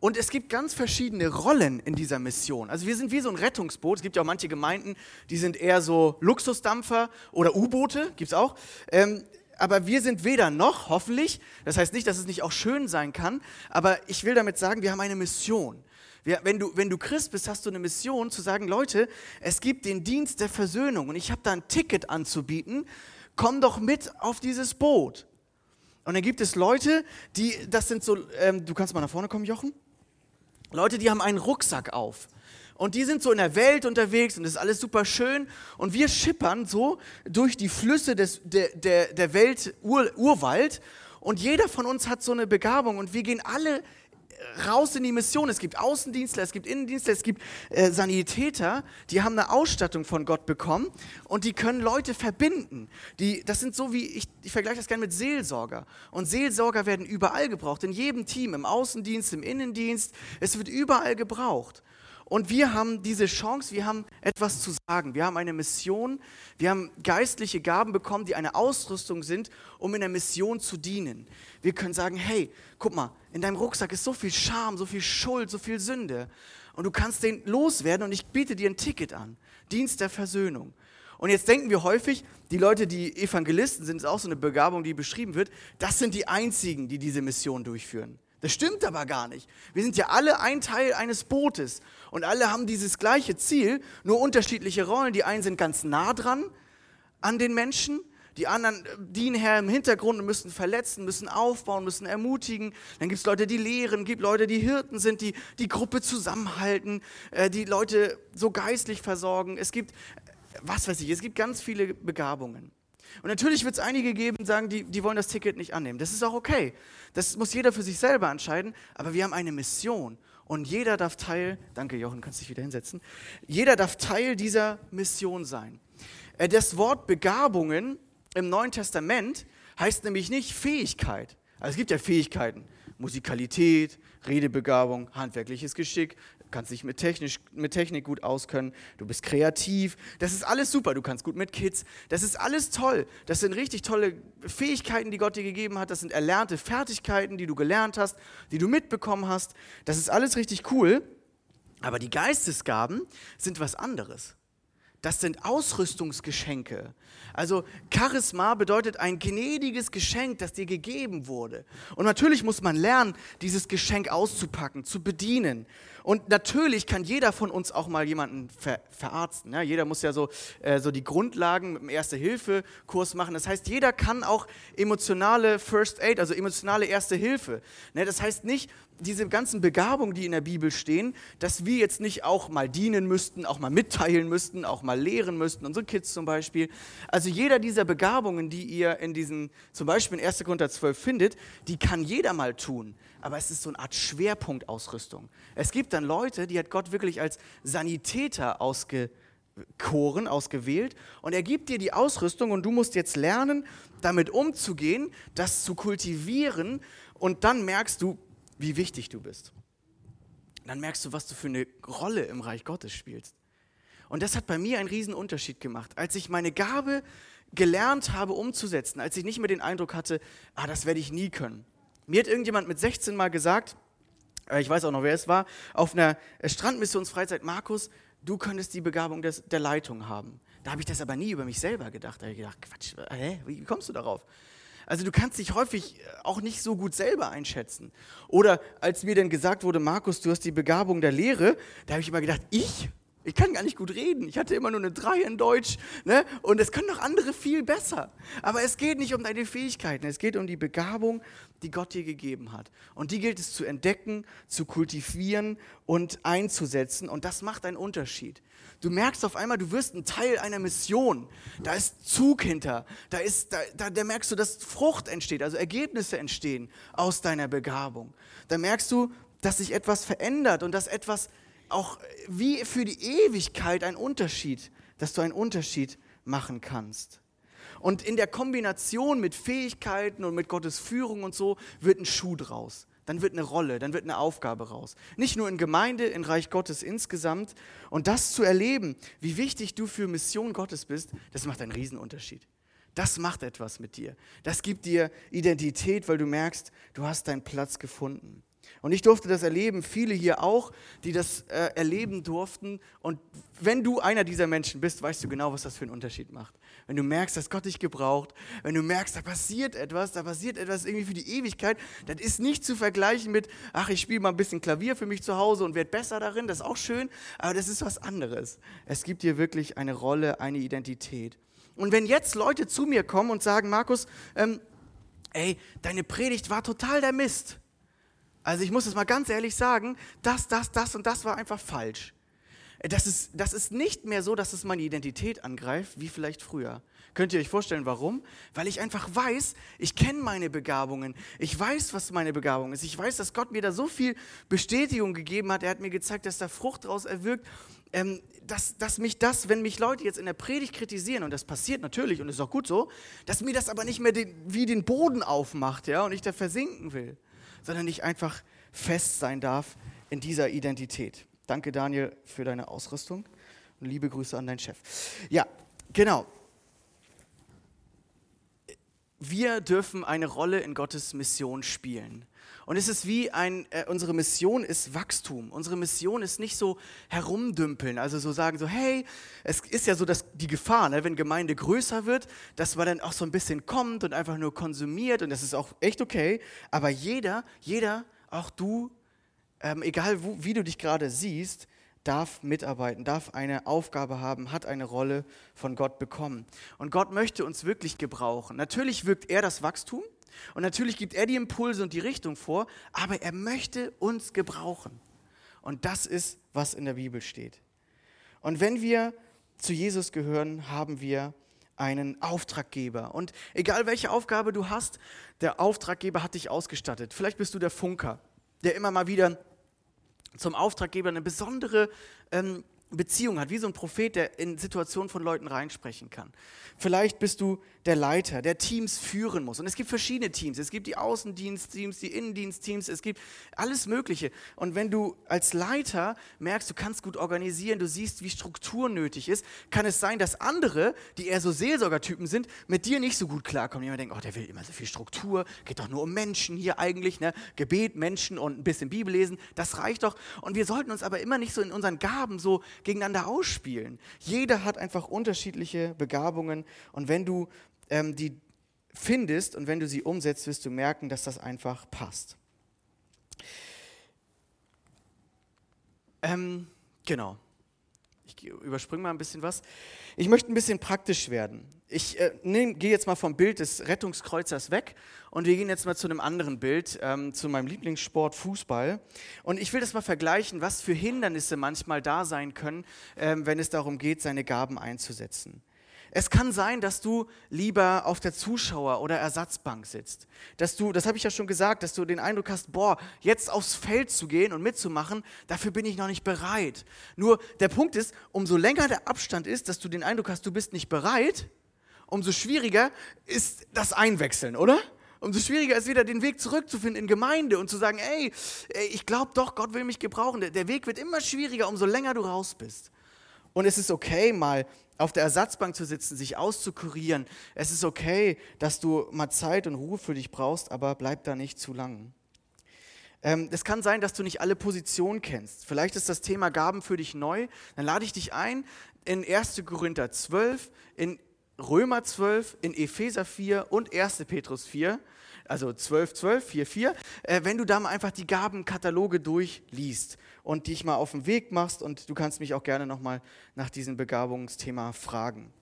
Und es gibt ganz verschiedene Rollen in dieser Mission. Also wir sind wie so ein Rettungsboot. Es gibt ja auch manche Gemeinden, die sind eher so Luxusdampfer oder U-Boote, gibt es auch. Ähm, aber wir sind weder noch, hoffentlich. Das heißt nicht, dass es nicht auch schön sein kann. Aber ich will damit sagen, wir haben eine Mission. Wir, wenn, du, wenn du Christ bist, hast du eine Mission zu sagen, Leute, es gibt den Dienst der Versöhnung und ich habe da ein Ticket anzubieten. Komm doch mit auf dieses Boot. Und dann gibt es Leute, die, das sind so, ähm, du kannst mal nach vorne kommen, Jochen. Leute, die haben einen Rucksack auf. Und die sind so in der Welt unterwegs und das ist alles super schön. Und wir schippern so durch die Flüsse des, der, der, der Welt Ur, Urwald. Und jeder von uns hat so eine Begabung und wir gehen alle raus in die Mission. Es gibt Außendienstler, es gibt Innendienstler, es gibt äh, Sanitäter, die haben eine Ausstattung von Gott bekommen und die können Leute verbinden. Die, das sind so wie, ich, ich vergleiche das gerne mit Seelsorger. Und Seelsorger werden überall gebraucht, in jedem Team, im Außendienst, im Innendienst. Es wird überall gebraucht. Und wir haben diese Chance, wir haben etwas zu sagen, wir haben eine Mission, wir haben geistliche Gaben bekommen, die eine Ausrüstung sind, um in der Mission zu dienen. Wir können sagen, hey, guck mal, in deinem Rucksack ist so viel Scham, so viel Schuld, so viel Sünde. Und du kannst den loswerden und ich biete dir ein Ticket an. Dienst der Versöhnung. Und jetzt denken wir häufig, die Leute, die Evangelisten sind, ist auch so eine Begabung, die beschrieben wird, das sind die einzigen, die diese Mission durchführen. Das stimmt aber gar nicht. Wir sind ja alle ein Teil eines Bootes und alle haben dieses gleiche Ziel, nur unterschiedliche Rollen. Die einen sind ganz nah dran an den Menschen, die anderen dienen her im Hintergrund und müssen verletzen, müssen aufbauen, müssen ermutigen. Dann gibt es Leute, die lehren, gibt Leute, die Hirten sind, die die Gruppe zusammenhalten, äh, die Leute so geistlich versorgen. Es gibt, was weiß ich, es gibt ganz viele Begabungen. Und natürlich wird es einige geben, sagen, die, die wollen das Ticket nicht annehmen. Das ist auch okay. Das muss jeder für sich selber entscheiden. Aber wir haben eine Mission. Und jeder darf Teil, danke Jochen, kannst dich wieder hinsetzen. Jeder darf Teil dieser Mission sein. Äh, das Wort Begabungen im Neuen Testament heißt nämlich nicht Fähigkeit. Also es gibt ja Fähigkeiten. Musikalität, Redebegabung, handwerkliches Geschick, kannst dich mit, technisch, mit Technik gut auskennen, du bist kreativ, das ist alles super, du kannst gut mit Kids, das ist alles toll. Das sind richtig tolle Fähigkeiten, die Gott dir gegeben hat, das sind erlernte Fertigkeiten, die du gelernt hast, die du mitbekommen hast, das ist alles richtig cool, aber die Geistesgaben sind was anderes. Das sind Ausrüstungsgeschenke. Also Charisma bedeutet ein gnädiges Geschenk, das dir gegeben wurde. Und natürlich muss man lernen, dieses Geschenk auszupacken, zu bedienen. Und natürlich kann jeder von uns auch mal jemanden ver verarzten. Ja? Jeder muss ja so, äh, so die Grundlagen mit dem Erste-Hilfe-Kurs machen. Das heißt, jeder kann auch emotionale First Aid, also emotionale Erste Hilfe. Ne? Das heißt nicht, diese ganzen Begabungen, die in der Bibel stehen, dass wir jetzt nicht auch mal dienen müssten, auch mal mitteilen müssten, auch mal lehren müssten, unsere Kids zum Beispiel. Also jeder dieser Begabungen, die ihr in diesen, zum Beispiel in 1. Korinther 12 findet, die kann jeder mal tun. Aber es ist so eine Art Schwerpunktausrüstung. Es gibt dann Leute, die hat Gott wirklich als Sanitäter ausgekoren, ausgewählt und er gibt dir die Ausrüstung und du musst jetzt lernen, damit umzugehen, das zu kultivieren und dann merkst du, wie wichtig du bist. Dann merkst du, was du für eine Rolle im Reich Gottes spielst. Und das hat bei mir einen riesen Unterschied gemacht. Als ich meine Gabe gelernt habe umzusetzen, als ich nicht mehr den Eindruck hatte, ah, das werde ich nie können. Mir hat irgendjemand mit 16 mal gesagt, äh, ich weiß auch noch, wer es war, auf einer Strandmissionsfreizeit, Markus, du könntest die Begabung des, der Leitung haben. Da habe ich das aber nie über mich selber gedacht. Da habe ich gedacht, Quatsch, hä, wie kommst du darauf? Also du kannst dich häufig äh, auch nicht so gut selber einschätzen. Oder als mir dann gesagt wurde, Markus, du hast die Begabung der Lehre, da habe ich immer gedacht, ich? Ich kann gar nicht gut reden. Ich hatte immer nur eine 3 in Deutsch. Ne? Und es können doch andere viel besser. Aber es geht nicht um deine Fähigkeiten. Es geht um die Begabung, die Gott dir gegeben hat. Und die gilt es zu entdecken, zu kultivieren und einzusetzen. Und das macht einen Unterschied. Du merkst auf einmal, du wirst ein Teil einer Mission. Da ist Zug hinter. Da, ist, da, da, da merkst du, dass Frucht entsteht, also Ergebnisse entstehen aus deiner Begabung. Da merkst du, dass sich etwas verändert und dass etwas auch wie für die Ewigkeit ein Unterschied, dass du einen Unterschied machen kannst. Und in der Kombination mit Fähigkeiten und mit Gottes Führung und so wird ein Schuh draus. Dann wird eine Rolle, dann wird eine Aufgabe raus. Nicht nur in Gemeinde, in Reich Gottes insgesamt. Und das zu erleben, wie wichtig du für Mission Gottes bist, das macht einen Riesenunterschied. Das macht etwas mit dir. Das gibt dir Identität, weil du merkst, du hast deinen Platz gefunden. Und ich durfte das erleben, viele hier auch, die das äh, erleben durften. Und wenn du einer dieser Menschen bist, weißt du genau, was das für einen Unterschied macht. Wenn du merkst, dass Gott dich gebraucht, wenn du merkst, da passiert etwas, da passiert etwas irgendwie für die Ewigkeit, das ist nicht zu vergleichen mit, ach, ich spiele mal ein bisschen Klavier für mich zu Hause und werde besser darin, das ist auch schön, aber das ist was anderes. Es gibt dir wirklich eine Rolle, eine Identität. Und wenn jetzt Leute zu mir kommen und sagen, Markus, ähm, ey, deine Predigt war total der Mist also ich muss es mal ganz ehrlich sagen, das, das, das und das war einfach falsch. Das ist, das ist nicht mehr so, dass es meine Identität angreift, wie vielleicht früher. Könnt ihr euch vorstellen, warum? Weil ich einfach weiß, ich kenne meine Begabungen. Ich weiß, was meine Begabung ist. Ich weiß, dass Gott mir da so viel Bestätigung gegeben hat. Er hat mir gezeigt, dass da Frucht daraus erwirkt. Ähm, dass, dass mich das, wenn mich Leute jetzt in der Predigt kritisieren, und das passiert natürlich und ist auch gut so, dass mir das aber nicht mehr den, wie den Boden aufmacht ja, und ich da versinken will sondern ich einfach fest sein darf in dieser Identität. Danke, Daniel, für deine Ausrüstung und liebe Grüße an deinen Chef. Ja, genau. Wir dürfen eine Rolle in Gottes Mission spielen. Und es ist wie ein, äh, unsere Mission ist Wachstum. Unsere Mission ist nicht so herumdümpeln, also so sagen so, hey, es ist ja so dass die Gefahr, ne, wenn Gemeinde größer wird, dass man dann auch so ein bisschen kommt und einfach nur konsumiert und das ist auch echt okay. Aber jeder, jeder, auch du, ähm, egal wo, wie du dich gerade siehst, darf mitarbeiten, darf eine Aufgabe haben, hat eine Rolle von Gott bekommen. Und Gott möchte uns wirklich gebrauchen. Natürlich wirkt er das Wachstum, und natürlich gibt er die Impulse und die Richtung vor, aber er möchte uns gebrauchen. Und das ist, was in der Bibel steht. Und wenn wir zu Jesus gehören, haben wir einen Auftraggeber. Und egal welche Aufgabe du hast, der Auftraggeber hat dich ausgestattet. Vielleicht bist du der Funker, der immer mal wieder zum Auftraggeber eine besondere ähm, Beziehung hat, wie so ein Prophet, der in Situationen von Leuten reinsprechen kann. Vielleicht bist du der Leiter, der Teams führen muss. Und es gibt verschiedene Teams. Es gibt die Außendienstteams, die Innendienstteams, es gibt alles Mögliche. Und wenn du als Leiter merkst, du kannst gut organisieren, du siehst, wie Struktur nötig ist, kann es sein, dass andere, die eher so Seelsorgertypen sind, mit dir nicht so gut klarkommen. Jemand denkt, oh, der will immer so viel Struktur, geht doch nur um Menschen hier eigentlich, ne? Gebet, Menschen und ein bisschen Bibel lesen, das reicht doch. Und wir sollten uns aber immer nicht so in unseren Gaben so gegeneinander ausspielen. Jeder hat einfach unterschiedliche Begabungen und wenn du ähm, die findest und wenn du sie umsetzt, wirst du merken, dass das einfach passt. Ähm, genau. Ich überspringe mal ein bisschen was. Ich möchte ein bisschen praktisch werden. Ich äh, gehe jetzt mal vom Bild des Rettungskreuzers weg und wir gehen jetzt mal zu einem anderen Bild, ähm, zu meinem Lieblingssport Fußball. Und ich will das mal vergleichen, was für Hindernisse manchmal da sein können, ähm, wenn es darum geht, seine Gaben einzusetzen. Es kann sein, dass du lieber auf der Zuschauer- oder Ersatzbank sitzt. Dass du, das habe ich ja schon gesagt, dass du den Eindruck hast, boah, jetzt aufs Feld zu gehen und mitzumachen, dafür bin ich noch nicht bereit. Nur der Punkt ist, umso länger der Abstand ist, dass du den Eindruck hast, du bist nicht bereit, umso schwieriger ist das Einwechseln, oder? Umso schwieriger ist wieder den Weg zurückzufinden in Gemeinde und zu sagen, ey, ich glaube doch, Gott will mich gebrauchen. Der Weg wird immer schwieriger, umso länger du raus bist. Und es ist okay, mal auf der Ersatzbank zu sitzen, sich auszukurieren. Es ist okay, dass du mal Zeit und Ruhe für dich brauchst, aber bleib da nicht zu lang. Ähm, es kann sein, dass du nicht alle Positionen kennst. Vielleicht ist das Thema Gaben für dich neu. Dann lade ich dich ein in 1. Korinther 12, in Römer 12, in Epheser 4 und 1. Petrus 4 also 12, 12, 4, 4, äh, wenn du da mal einfach die Gabenkataloge durchliest und dich mal auf den Weg machst und du kannst mich auch gerne nochmal nach diesem Begabungsthema fragen.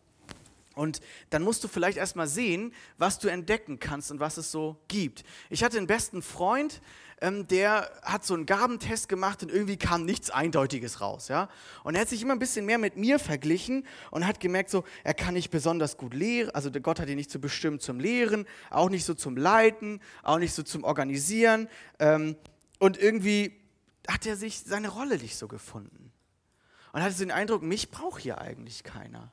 Und dann musst du vielleicht erstmal sehen, was du entdecken kannst und was es so gibt. Ich hatte einen besten Freund, ähm, der hat so einen Gabentest gemacht und irgendwie kam nichts Eindeutiges raus. Ja? Und er hat sich immer ein bisschen mehr mit mir verglichen und hat gemerkt, so, er kann nicht besonders gut lehren, also Gott hat ihn nicht so bestimmt zum Lehren, auch nicht so zum Leiten, auch nicht so zum Organisieren. Ähm, und irgendwie hat er sich seine Rolle nicht so gefunden. Und hatte so den Eindruck, mich braucht hier eigentlich keiner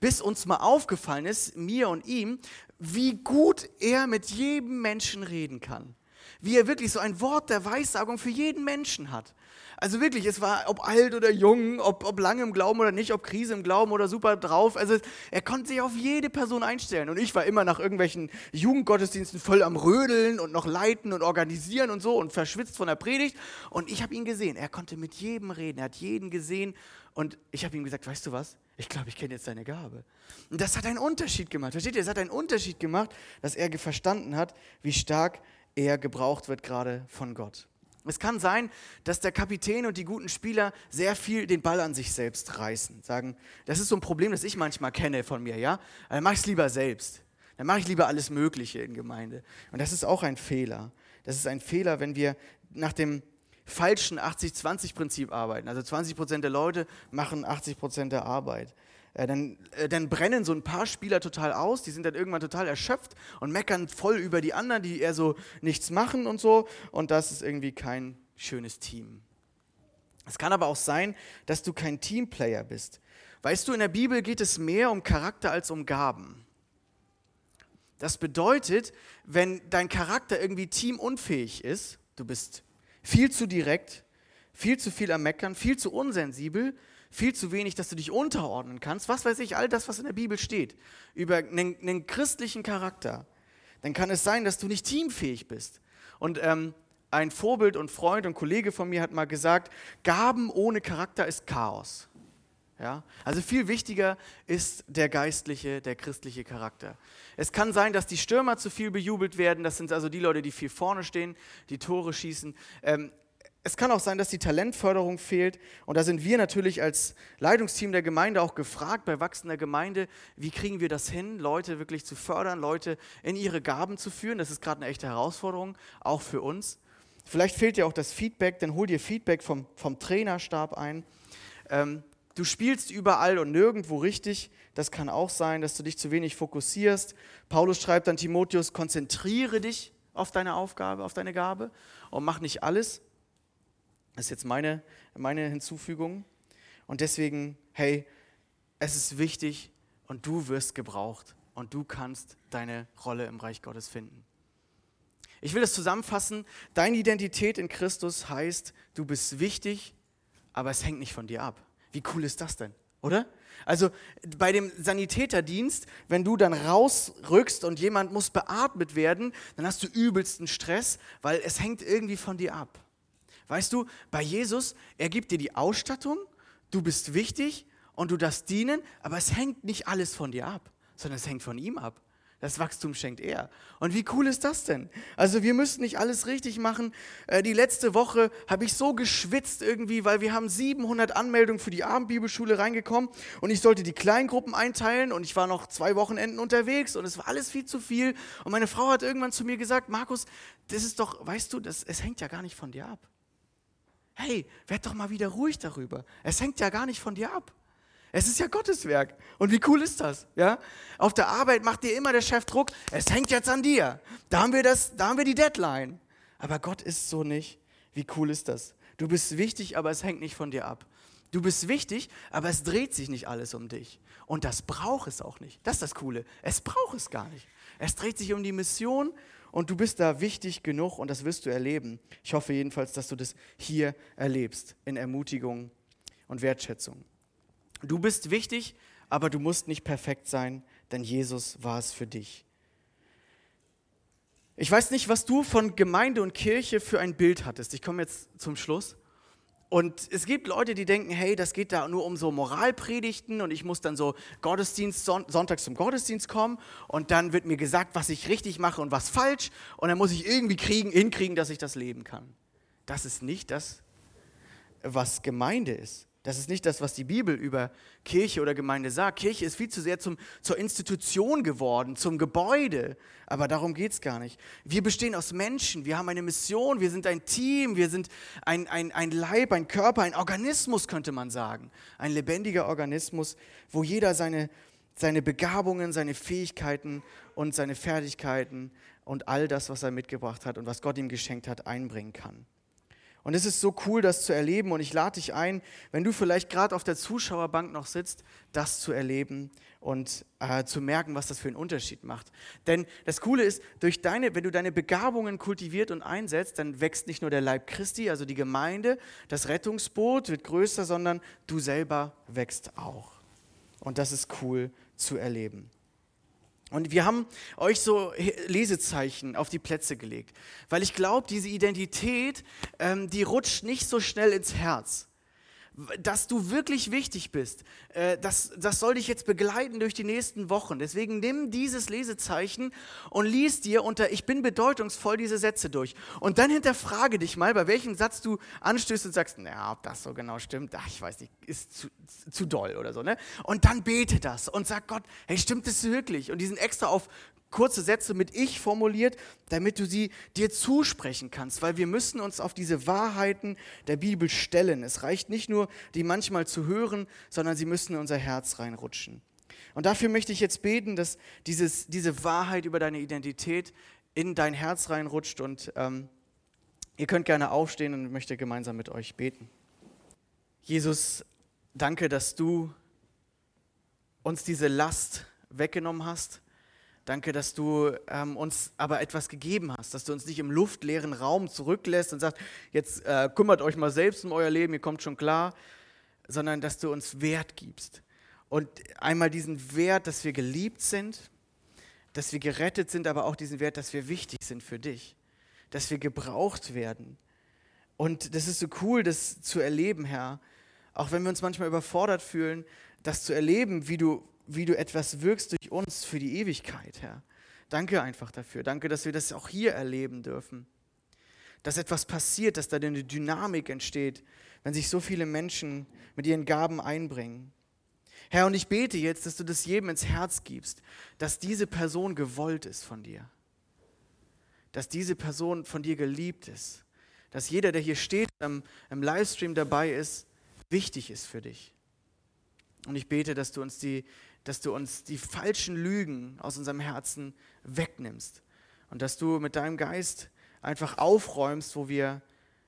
bis uns mal aufgefallen ist, mir und ihm, wie gut er mit jedem Menschen reden kann. Wie er wirklich so ein Wort der Weissagung für jeden Menschen hat. Also wirklich, es war, ob alt oder jung, ob, ob lange im Glauben oder nicht, ob Krise im Glauben oder super drauf. Also er konnte sich auf jede Person einstellen. Und ich war immer nach irgendwelchen Jugendgottesdiensten voll am Rödeln und noch leiten und organisieren und so und verschwitzt von der Predigt. Und ich habe ihn gesehen. Er konnte mit jedem reden. Er hat jeden gesehen. Und ich habe ihm gesagt, weißt du was? Ich glaube, ich kenne jetzt deine Gabe. Und das hat einen Unterschied gemacht. Versteht ihr? Es hat einen Unterschied gemacht, dass er verstanden hat, wie stark er gebraucht wird gerade von Gott. Es kann sein, dass der Kapitän und die guten Spieler sehr viel den Ball an sich selbst reißen. Sagen, das ist so ein Problem, das ich manchmal kenne von mir, ja? Dann mache ich es lieber selbst. Dann mache ich lieber alles Mögliche in Gemeinde. Und das ist auch ein Fehler. Das ist ein Fehler, wenn wir nach dem falschen 80-20-Prinzip arbeiten. Also 20 Prozent der Leute machen 80 Prozent der Arbeit. Äh, dann, äh, dann brennen so ein paar Spieler total aus, die sind dann irgendwann total erschöpft und meckern voll über die anderen, die eher so nichts machen und so. Und das ist irgendwie kein schönes Team. Es kann aber auch sein, dass du kein Teamplayer bist. Weißt du, in der Bibel geht es mehr um Charakter als um Gaben. Das bedeutet, wenn dein Charakter irgendwie teamunfähig ist, du bist viel zu direkt, viel zu viel am Meckern, viel zu unsensibel, viel zu wenig, dass du dich unterordnen kannst. Was weiß ich, all das, was in der Bibel steht, über einen, einen christlichen Charakter, dann kann es sein, dass du nicht teamfähig bist. Und ähm, ein Vorbild und Freund und Kollege von mir hat mal gesagt, Gaben ohne Charakter ist Chaos. Ja? Also viel wichtiger ist der geistliche, der christliche Charakter. Es kann sein, dass die Stürmer zu viel bejubelt werden. Das sind also die Leute, die viel vorne stehen, die Tore schießen. Ähm, es kann auch sein, dass die Talentförderung fehlt. Und da sind wir natürlich als Leitungsteam der Gemeinde auch gefragt, bei wachsender Gemeinde, wie kriegen wir das hin, Leute wirklich zu fördern, Leute in ihre Gaben zu führen. Das ist gerade eine echte Herausforderung, auch für uns. Vielleicht fehlt dir auch das Feedback, dann hol dir Feedback vom, vom Trainerstab ein. Ähm, du spielst überall und nirgendwo richtig. Das kann auch sein, dass du dich zu wenig fokussierst. Paulus schreibt an Timotheus, konzentriere dich auf deine Aufgabe, auf deine Gabe und mach nicht alles. Das ist jetzt meine, meine Hinzufügung. Und deswegen, hey, es ist wichtig und du wirst gebraucht und du kannst deine Rolle im Reich Gottes finden. Ich will das zusammenfassen. Deine Identität in Christus heißt, du bist wichtig, aber es hängt nicht von dir ab. Wie cool ist das denn, oder? Also bei dem Sanitäterdienst, wenn du dann rausrückst und jemand muss beatmet werden, dann hast du übelsten Stress, weil es hängt irgendwie von dir ab. Weißt du, bei Jesus, er gibt dir die Ausstattung, du bist wichtig und du darfst dienen, aber es hängt nicht alles von dir ab, sondern es hängt von ihm ab. Das Wachstum schenkt er. Und wie cool ist das denn? Also wir müssen nicht alles richtig machen. Äh, die letzte Woche habe ich so geschwitzt irgendwie, weil wir haben 700 Anmeldungen für die Abendbibelschule reingekommen und ich sollte die Kleingruppen einteilen und ich war noch zwei Wochenenden unterwegs und es war alles viel zu viel. Und meine Frau hat irgendwann zu mir gesagt, Markus, das ist doch, weißt du, das, es hängt ja gar nicht von dir ab. Hey, werd doch mal wieder ruhig darüber. Es hängt ja gar nicht von dir ab. Es ist ja Gottes Werk. Und wie cool ist das? Ja? Auf der Arbeit macht dir immer der Chef Druck. Es hängt jetzt an dir. Da haben wir, das, da haben wir die Deadline. Aber Gott ist so nicht. Wie cool ist das? Du bist wichtig, aber es hängt nicht von dir ab. Du bist wichtig, aber es dreht sich nicht alles um dich. Und das braucht es auch nicht. Das ist das Coole. Es braucht es gar nicht. Es dreht sich um die Mission und du bist da wichtig genug und das wirst du erleben. Ich hoffe jedenfalls, dass du das hier erlebst, in Ermutigung und Wertschätzung. Du bist wichtig, aber du musst nicht perfekt sein, denn Jesus war es für dich. Ich weiß nicht, was du von Gemeinde und Kirche für ein Bild hattest. Ich komme jetzt zum Schluss. Und es gibt Leute, die denken, hey, das geht da nur um so Moralpredigten und ich muss dann so Gottesdienst, sonntags zum Gottesdienst kommen und dann wird mir gesagt, was ich richtig mache und was falsch und dann muss ich irgendwie kriegen, hinkriegen, dass ich das leben kann. Das ist nicht das, was Gemeinde ist. Das ist nicht das, was die Bibel über Kirche oder Gemeinde sagt. Kirche ist viel zu sehr zum, zur Institution geworden, zum Gebäude. Aber darum geht es gar nicht. Wir bestehen aus Menschen, wir haben eine Mission, wir sind ein Team, wir sind ein, ein, ein Leib, ein Körper, ein Organismus, könnte man sagen. Ein lebendiger Organismus, wo jeder seine, seine Begabungen, seine Fähigkeiten und seine Fertigkeiten und all das, was er mitgebracht hat und was Gott ihm geschenkt hat, einbringen kann. Und es ist so cool, das zu erleben. Und ich lade dich ein, wenn du vielleicht gerade auf der Zuschauerbank noch sitzt, das zu erleben und äh, zu merken, was das für einen Unterschied macht. Denn das Coole ist, durch deine, wenn du deine Begabungen kultiviert und einsetzt, dann wächst nicht nur der Leib Christi, also die Gemeinde, das Rettungsboot wird größer, sondern du selber wächst auch. Und das ist cool zu erleben. Und wir haben euch so Lesezeichen auf die Plätze gelegt, weil ich glaube, diese Identität, ähm, die rutscht nicht so schnell ins Herz dass du wirklich wichtig bist, äh, das, das soll dich jetzt begleiten durch die nächsten Wochen. Deswegen nimm dieses Lesezeichen und lies dir unter Ich bin bedeutungsvoll diese Sätze durch. Und dann hinterfrage dich mal, bei welchem Satz du anstößt und sagst, naja, ob das so genau stimmt, ach, ich weiß nicht, ist zu, zu doll oder so. Ne? Und dann bete das und sag Gott, hey, stimmt das wirklich? Und die sind extra auf kurze Sätze mit Ich formuliert, damit du sie dir zusprechen kannst, weil wir müssen uns auf diese Wahrheiten der Bibel stellen. Es reicht nicht nur, die manchmal zu hören, sondern sie müssen in unser Herz reinrutschen. Und dafür möchte ich jetzt beten, dass dieses, diese Wahrheit über deine Identität in dein Herz reinrutscht und ähm, ihr könnt gerne aufstehen und möchte gemeinsam mit euch beten. Jesus, danke, dass du uns diese Last weggenommen hast Danke, dass du ähm, uns aber etwas gegeben hast, dass du uns nicht im luftleeren Raum zurücklässt und sagst, jetzt äh, kümmert euch mal selbst um euer Leben, ihr kommt schon klar, sondern dass du uns Wert gibst. Und einmal diesen Wert, dass wir geliebt sind, dass wir gerettet sind, aber auch diesen Wert, dass wir wichtig sind für dich, dass wir gebraucht werden. Und das ist so cool, das zu erleben, Herr. Auch wenn wir uns manchmal überfordert fühlen, das zu erleben, wie du wie du etwas wirkst durch uns für die Ewigkeit, Herr. Danke einfach dafür. Danke, dass wir das auch hier erleben dürfen. Dass etwas passiert, dass da eine Dynamik entsteht, wenn sich so viele Menschen mit ihren Gaben einbringen. Herr, und ich bete jetzt, dass du das jedem ins Herz gibst, dass diese Person gewollt ist von dir. Dass diese Person von dir geliebt ist. Dass jeder, der hier steht, im, im Livestream dabei ist, wichtig ist für dich. Und ich bete, dass du uns die dass du uns die falschen Lügen aus unserem Herzen wegnimmst und dass du mit deinem Geist einfach aufräumst, wo wir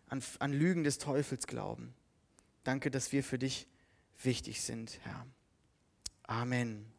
an, an Lügen des Teufels glauben. Danke, dass wir für dich wichtig sind, Herr. Amen.